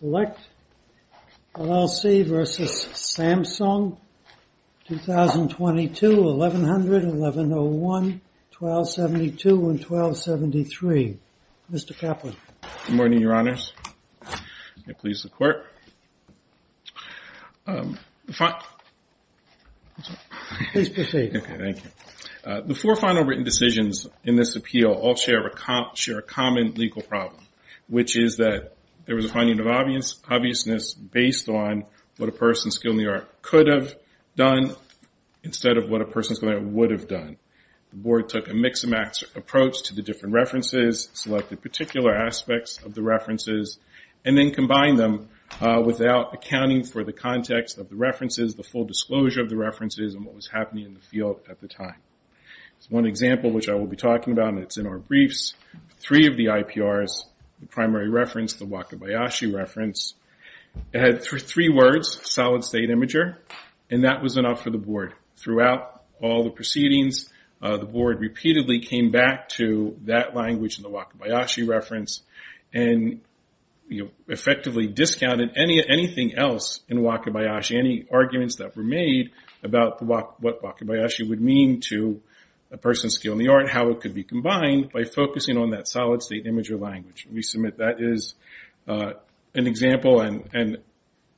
Cellect LLC v. Samsung, 2022, 1100, 1101, 1272, and 1273. Mr. Kaplan. Good morning, Your Honors. May it please the Court. Um, please proceed. Okay, thank you. Uh, the four final written decisions in this appeal all share a common legal problem, which is that there was a finding of obviousness based on what a person skilled in the art could have done instead of what a person skilled in the art would have done. The Board took a mix-and-match approach to the different references, selected particular aspects of the references, and then combined them uh, without accounting for the context of the references, the full disclosure of the references, and what was happening in the field at the time. One example, which I will be talking about, and it's in our briefs, three of the IPRs, the primary reference, the Wakabayashi reference, it had three words, solid-state imager, and that was enough for the Board. Throughout all the proceedings, uh, the Board repeatedly came back to that language in the Wakabayashi reference and effectively discounted any anything else in Wakabayashi, any arguments that were made about what Wakabayashi would mean to a person's skill in the art, how it could be combined by focusing on that solid-state imager language. We submit that is uh, an example, and and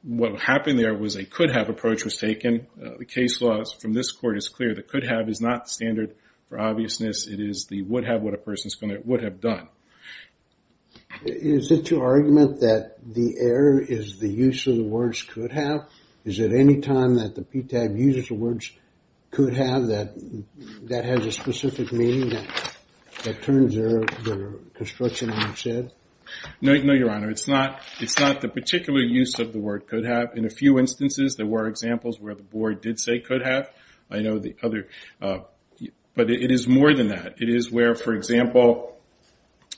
what happened there was a could-have approach was taken. Uh, the case law from this Court is clear that could-have is not the standard for obviousness. It is the would-have what a person would have done. Is it your argument that the error is the use of the words could-have? Is it any time that the PTAB uses the words could-have that that has a specific meaning that that turns their construction on its head? No, Your Honor. It's not it's not the particular use of the word could-have. In a few instances, there were examples where the Board did say could-have. I know the other, uh, but it is more than that. It is where, for example,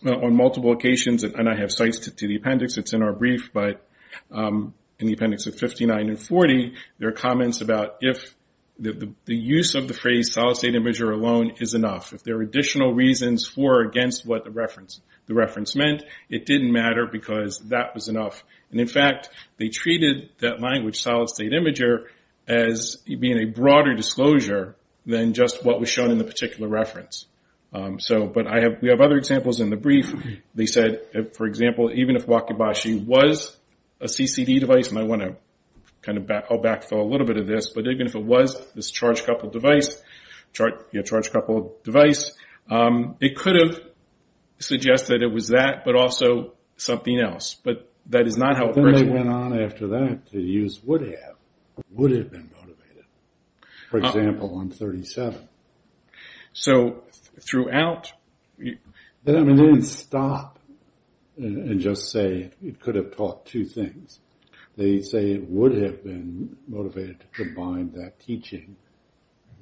uh, on multiple occasions, and I have cites to the appendix, it's in our brief, but um, in the appendix of 59 and 40, there are comments about if the use of the phrase solid-state imager alone is enough. If there are additional reasons for or against what the reference the reference meant, it didn't matter because that was enough. And in fact, they treated that language, solid-state imager, as being a broader disclosure than just what was shown in the particular reference. Um so but we have other examples in the brief. They said, for example, even if Wakabayashi was a CCD device, and I want to backfill a little bit of this, but even if it was this charge-coupled device, charge, yeah, charge coupled device, um, it could have suggested it was that, but also something else. But that is not how it works. Then they went on after that to use would-have. Would have been motivated. For example, on 37. So, throughout... You, I mean, they didn't stop and just say it could have taught two things. They say it would have been motivated to combine that teaching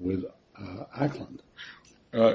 with uh, Ackland. Uh,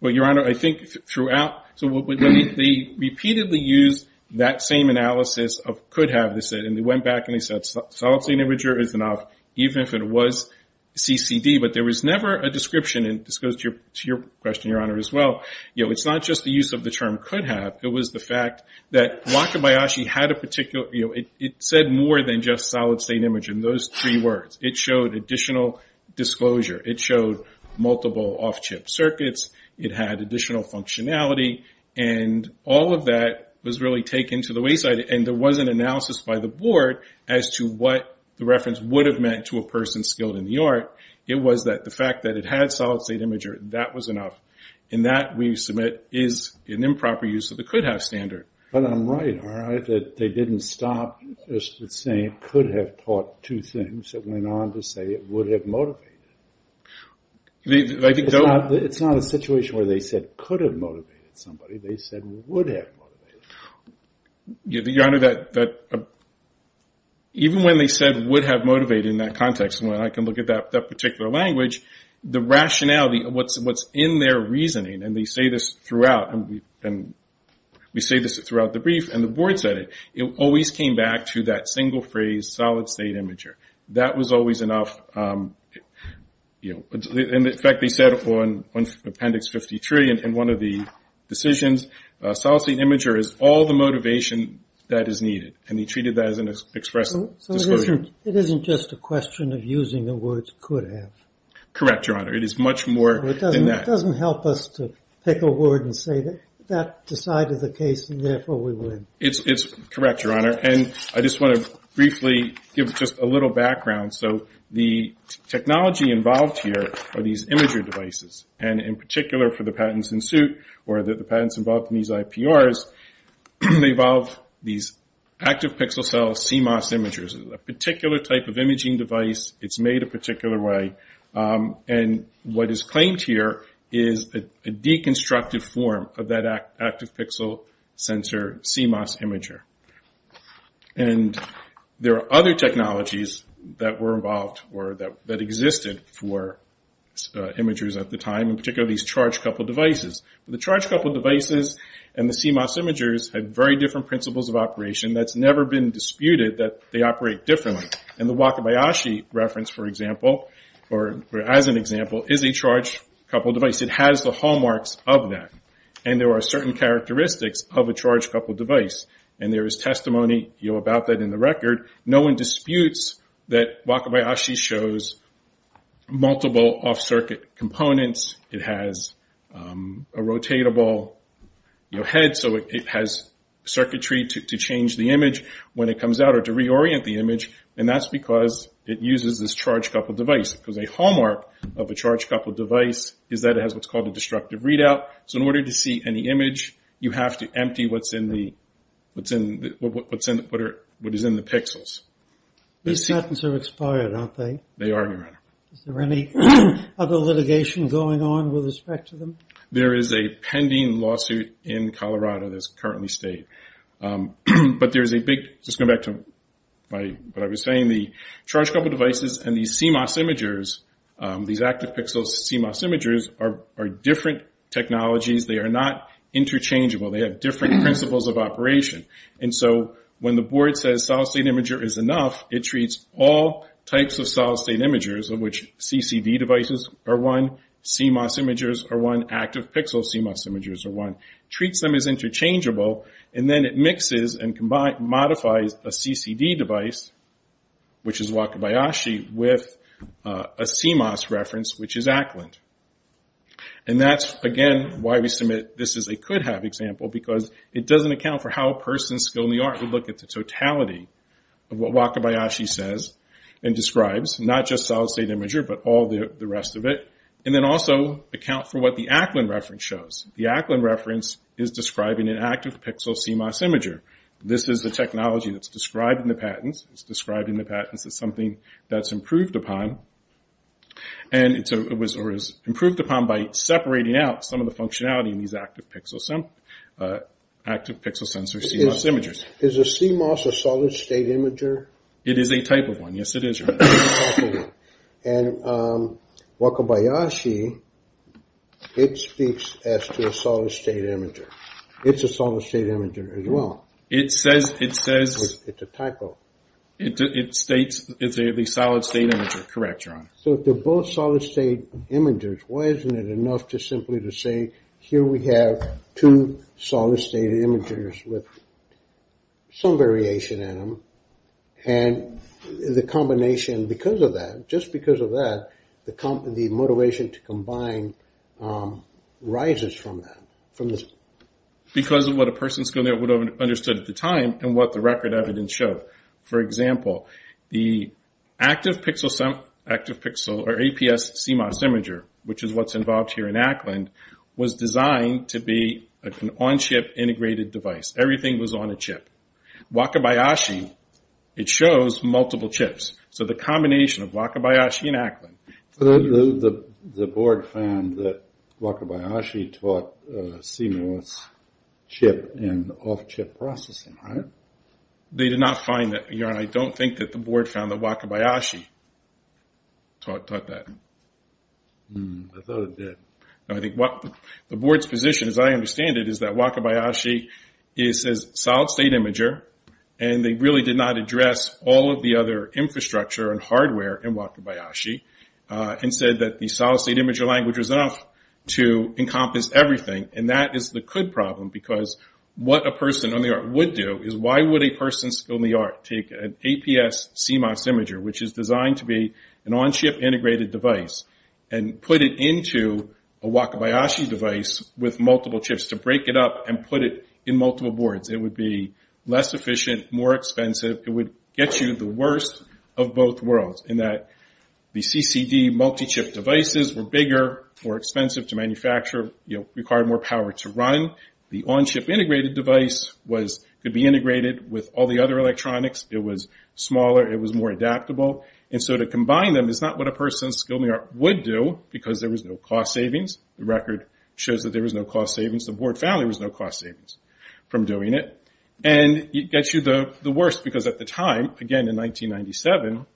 well, Your Honor, I think throughout... So they repeatedly used that same analysis of could-have, they said, and they went back and they said solid-state imager is enough, even if it was CCD. But there was never a description, and this goes to your question, Your Honor, as well. You know, it's not just the use of the term could-have. It was the fact that Wakabayashi had a particular... You know, it said more than just solid-state image in those three words. It showed additional disclosure. It showed multiple off-chip circuits. It had additional functionality. And all of that was really taken to the wayside, and there was an analysis by the board as to what the reference would have meant to a person skilled in the art. It was that the fact that it had solid-state imager, that was enough. And that, we submit, is an improper use of the could-have standard. But I'm right, all right, that they didn't stop just with saying it could have taught two things. It went on to say it would have motivated. It's not a situation where they said could have motivated somebody. They said would have motivated. Your Honor, uh, even when they said would have motivated in that context, when I can look at that particular language, the rationality what's in their reasoning, and they say this throughout, and we say this throughout the brief, and the board said it, it always came back to that single phrase, solid-state imager. That was always enough. Um you know in fact, they said on Appendix 53 in one of the decisions, solid-state imager is all the motivation that is needed. And he treated that as an express disclosure. isn't, it isn't just a question of using the words could have. Correct, Your Honor. It is much more It than doesn't, it doesn't help us to pick a word and say that that decided the case and therefore we win. It's, it's correct, Your Honor. And I just want to briefly give just a little background. So the technology involved here are these imager devices. And in particular for the patents in suit or the, the patents involved in these IPRs, they involve these active pixel cell CMOS imagers, a particular type of imaging device. It's made a particular way. Um, and what is claimed here is a, deconstructed form of that active pixel sensor CMOS imager. And there are other technologies that were involved or that, existed for Uh, imagers at the time, in particular these charge coupled devices. The charge coupled devices and the CMOS imagers had very different principles of operation. That's never been disputed that they operate differently. And the Wakabayashi reference, for example, or, as an example, is a charge coupled device. It has the hallmarks of that. And there are certain characteristics of a charge coupled device. And there is testimony about that in the record. No one disputes that Wakabayashi shows multiple off-circuit components. It has um, a rotatable head, so it, has circuitry to, to change the image when it comes out or to reorient the image, and that's because it uses this charge coupled device. Because a hallmark of a charge coupled device is that it has what's called a destructive readout. So in order to see any image, you have to empty what's in the what's in the, what, what's in what are what is in the pixels. These patents are expired, aren't they? They are, Your Honor. Is there any other litigation going on with respect to them? There is a pending lawsuit in Colorado that's currently stayed. Um, but there's a big, just going back to what I was saying, the charge coupled devices and these CMOS imagers, um, these active pixel CMOS imagers are, are different technologies. They are not interchangeable. They have different principles of operation. And so when the board says solid state imager is enough, it treats all types of solid state imagers, of which CCD devices are one, CMOS imagers are one, active pixel CMOS imagers are one, treats them as interchangeable, and then it mixes and modifies a CCD device, which is Wakabayashi, with uh, a CMOS reference, which is Ackland. And that's, again, why we submit this is a could have example, because it doesn't account for how a person skilled in the art would look at the totality of what Wakabayashi says and describes, not just solid state imager, but all the, the rest of it. And then also account for what the Ackland reference shows. The Ackland reference is describing an active pixel CMOS imager. This is the technology that's described in the patents. It's described in the patents as something that's improved upon. And it's a, it was or is improved upon by separating out some of the functionality in these active pixel uh, active pixel sensor CMOS imagers. Is a CMOS a solid state imager? It is a type of one. Yes, it is. Your Honor. And um, Wakabayashi, it speaks as to a solid state imager. It's a solid state imager as well. It says it says It's, a typo. it it states it's a the solid state imager. Correct, Your Honor. So if they're both solid state imagers, why isn't it enough to simply to say, here we have two solid state imagers with some variation in them, and the combination, because of that, just because of that, the motivation to combine um, rises from that, because of what a person would have understood at the time and what the record evidence showed. For example, the active pixel active pixel or APS CMOS imager, which is what's involved here in Ackland, was designed to be an on-chip integrated device. Everything was on a chip. Wakabayashi, it shows multiple chips. So the combination of Wakabayashi and Ackland The, the, the, the board found that Wakabayashi taught uh, CMOS chip and off-chip processing, right? They did not find that, Your Honor. I don't think that the board found that Wakabayashi taught, taught that. I thought it did. No, I think the board's position, as I understand it, is that Wakabayashi is as solid state imager, and they really did not address all of the other infrastructure and hardware in Wakabayashi, uh, and said that the solid state imager language was enough to encompass everything, and that is the could problem because what a person on the art would do is why would a person skilled in the art take an APS CMOS imager, which is designed to be an on-chip integrated device, and put it into a Wakabayashi device with multiple chips to break it up and put it in multiple boards. It would be less efficient, more expensive. It would get you the worst of both worlds in that the CCD multi-chip devices were bigger, more expensive to manufacture, you know, required more power to run. The on-chip integrated device was could be integrated with all the other electronics. It was smaller. It was more adaptable. And so to combine them is not what a person skilled in the art would do because there was no cost savings. The record shows that there was no cost savings. The board found there was no cost savings from doing it. And it gets you the worst because at the time, again in 1997,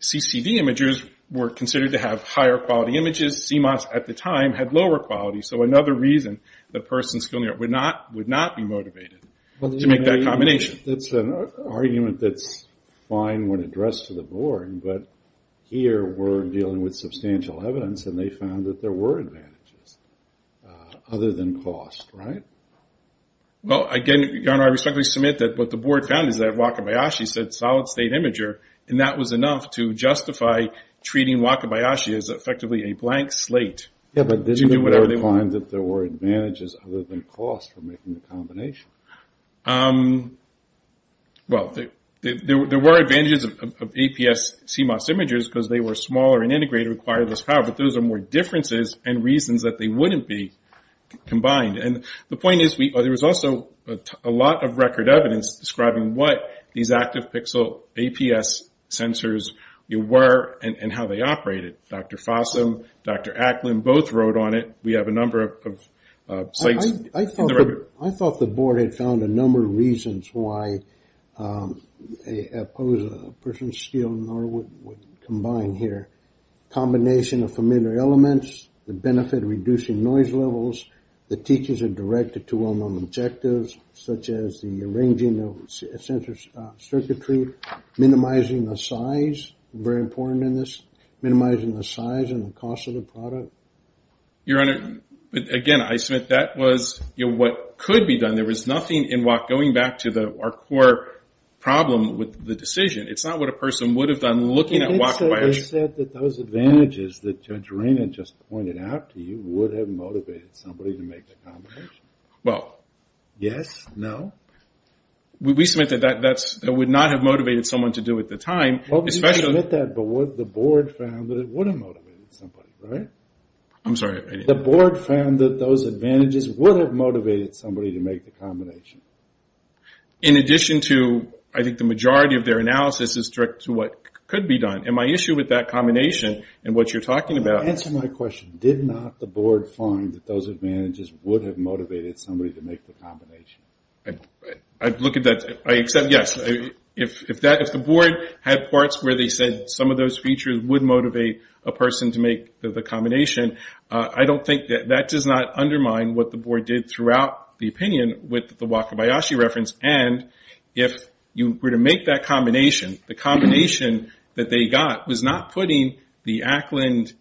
CCD imagers were considered to have higher quality images. CMOS at the time had lower quality. So another reason a person skilled in the art would not be motivated to make that combination. That's an argument that's fine when addressed to the board, but here we're dealing with substantial evidence and they found that there were advantages uh, other than cost, right? Well, again, Your Honor, I respectfully submit that what the board found is that Wakabayashi said solid state imager, and that was enough to justify treating Wakabayashi as effectively a blank slate. Yeah, but didn't the board find that there were advantages other than cost for making the combination? Um, well, there were advantages of APS CMOS imagers because they were smaller and integrated, required less power, but those are more differences and reasons that they wouldn't be combined. And the point is there was also a lot of record evidence describing what these active pixel APS sensors were and how they operated. Dr. Fossum, Dr. Ackland both wrote on it. We have a number of uh, cites. I I thought the board had found a number of reasons why um, a person the art would combine here. Combination of familiar elements, the benefit of reducing noise levels, the teachers are directed to well-known objectives, such as the arranging of sensor uh, circuitry, minimizing the size, very important in this, minimizing the size and the cost of the product. Your Honor, again, I submit that was what could be done. There was nothing in what, going back to our core problem with the decision. It's not what a person would have done looking at Wakabayashi. They said that those advantages that Judge Reyna just pointed out to you would have motivated somebody to make the combination. Well. Yes? No? We submit that that would not have motivated someone to do it at the time. Well, we submit that, but the board found that it would have motivated somebody, right? I'm sorry. The board found that those advantages would have motivated somebody to make the combination. In addition to, I think the majority of their analysis is direct to what could be done. And my issue with that combination and what you're talking about. Answer my question. Did not the board find that those advantages would have motivated somebody to make the combination? I look at that. I accept yes. If if that if the board had parts where they said some of those features would motivate a person to make the combination, uh, I don't think that that does not undermine what the board did throughout the opinion with the Wakabayashi reference. And if you were to make that combination, the combination that they got was not putting the Ackland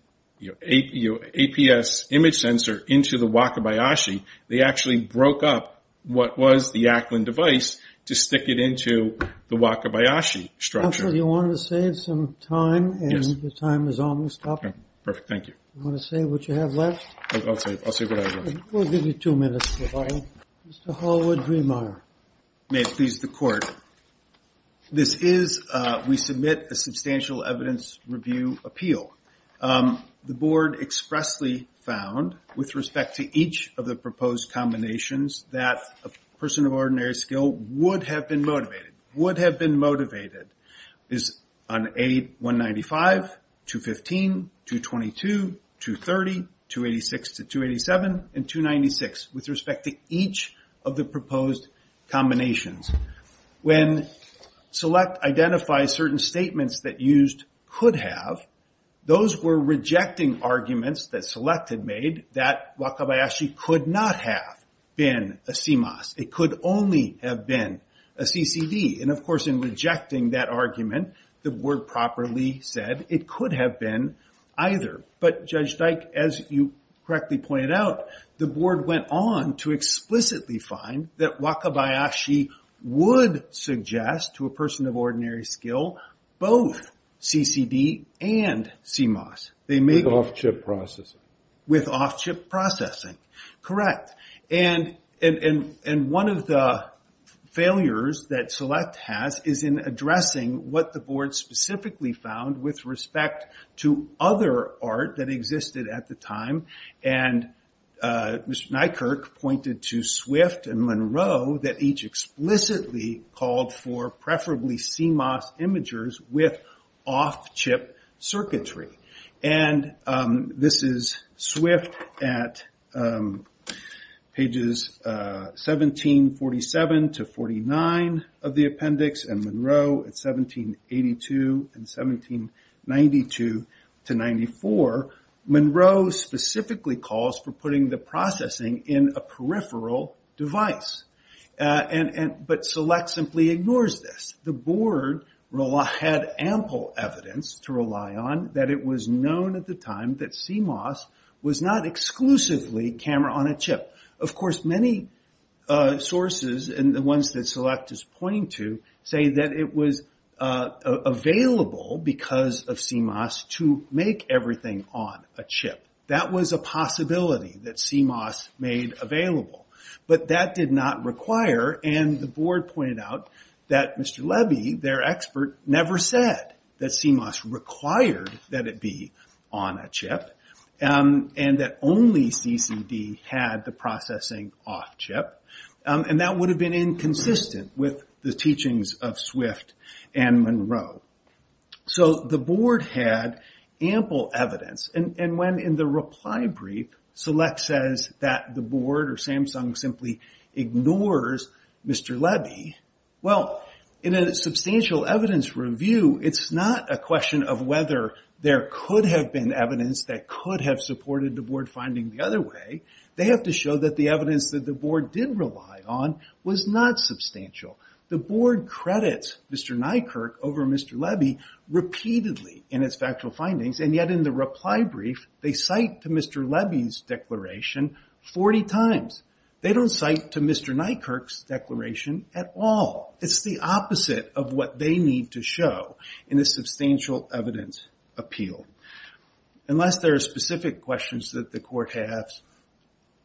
APS image sensor into the Wakabayashi. They actually broke up what was the Ackland device to stick it into the Wakabayashi structure. Counsel, you want to save some time? Yes. And the time is almost up. Perfect. Thank you. You want to say what you have left? I'll say I'll say what I have left. We'll give you two minutes. Mr. Hallward-Driemeier. May it please the court. This is, uh, we submit a substantial evidence review appeal. Um, the board expressly found, with respect to each of the proposed combinations, that a person of ordinary skill would have been motivated. Would have been motivated is on A195, 215, 222, 230, 286 to 287, and 296, with respect to each of the proposed combinations. When Cellect identifies certain statements that used could have, those were rejecting arguments that Cellect had made that Wakabayashi could not have been a CMOS. It could only have been a CCD. And of course, in rejecting that argument, the board properly said it could have been either. But Judge Dyke, as you correctly pointed out, the board went on to explicitly find that Wakabayashi would suggest to a person of ordinary skill both CCD and CMOS. They With off-chip processing. With off-chip processing, correct. And and and one of the failures that Cellect has is in addressing what the board specifically found with respect to other art that existed at the time. And Mr. Nykirk pointed to Swift and Monroe that each explicitly called for preferably CMOS imagers with off-chip circuitry. And um, this is Swift at um, pages uh, 1747 to 49 of the appendix and Monroe at 1782 and 1792 to 94. Monroe specifically calls for putting the processing in a peripheral device. Uh and and but Cellect simply ignores this. The board had ample evidence to rely on that it was known at the time that CMOS was not exclusively camera-on-a-chip. Of course, many sources, and the ones that Cellect is pointing to, say that it was Uh, available because of CMOS to make everything on a chip. That was a possibility that CMOS made available. But that did not require, and the board pointed out that Mr. Levy, their expert, never said that CMOS required that it be on a chip um, and that only CCD had the processing off-chip. Um, and that would have been inconsistent with the teachings of Swift and Monroe. So the board had ample evidence. And when in the reply brief, Cellect says that the board or Samsung simply ignores Mr. Levy, well, in a substantial evidence review, it's not a question of whether there could have been evidence that could have supported the board finding the other way. They have to show that the evidence that the board did rely on was not substantial. The board credits Mr. Nykirk over Mr. Levy repeatedly in its factual findings, and yet in the reply brief, they cite to Mr. Levy's declaration 40 times. They don't cite to Mr. Nykirk's declaration at all. It's the opposite of what they need to show in a substantial evidence appeal. Unless there are specific questions that the court has,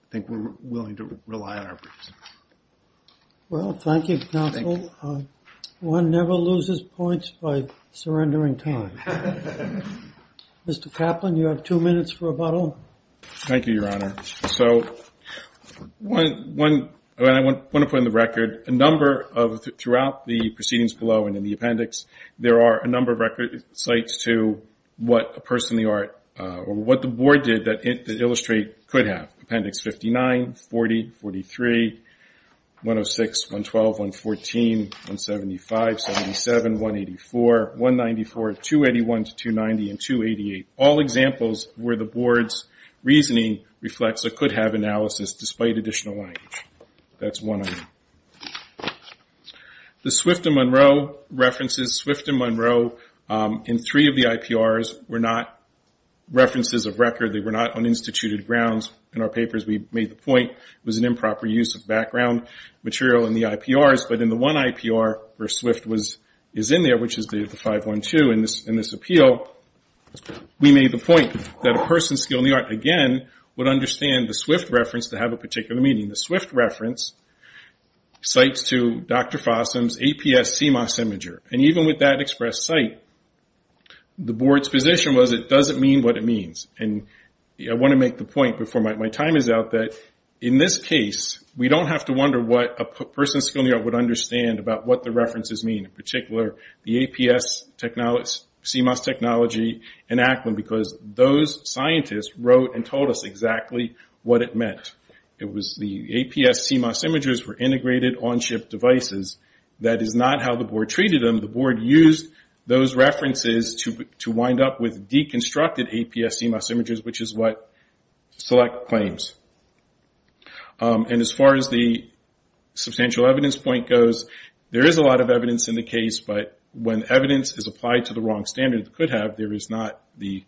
I think we're willing to rely on our briefs. Well, thank you, counsel. Uh, one never loses points by surrendering time. Mr. Kaplan, you have two minutes for a rebuttal. Thank you, Your Honor. So one one and I want to put in the record, a number of, throughout the proceedings below and in the appendix, there are a number of record cites to what a person in the art, uh, or what the board did that illustrate could have. Appendix 59, 40, 43, 106, 112, 114, 175, 77, 184, 194, 281 to 290, and 288. All examples where the board's reasoning reflects a could have analysis despite additional language. That's one item. The Swift and Monroe references, Swift and Monroe um, in three of the IPRs were not references of record. They were not on instituted grounds. In our papers, we made the point it was an improper use of background material in the IPRs, but in the one IPR where Swift was is in there, which is the 512 in this in this appeal, we made the point that a person skilled in the art, again, would understand the Swift reference to have a particular meaning. The Swift reference cites to Dr. Fossum's APS CMOS imager. And even with that express cite, the board's position was it doesn't mean what it means. And I want to make the point before my time is out that in this case, we don't have to wonder what a person skilled in the art would understand about what the references mean, in particular the APS CMOS technology and Ackland, because those scientists wrote and told us exactly what it meant. It was the APS CMOS imagers were integrated on-chip devices. That is not how the board treated them. The board used those references to to wind up with deconstructed APS CMOS images, which is what Cellect claims. Um, and as far as the substantial evidence point goes, there is a lot of evidence in the case, but when evidence is applied to the wrong standard it could have, there is not the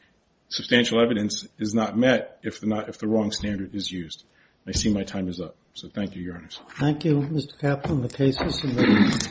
substantial evidence is not met if the not, if the wrong standard is used. I see my time is up, so thank you, Your Honors. Thank you, Mr. Kaplan. The case is submitted.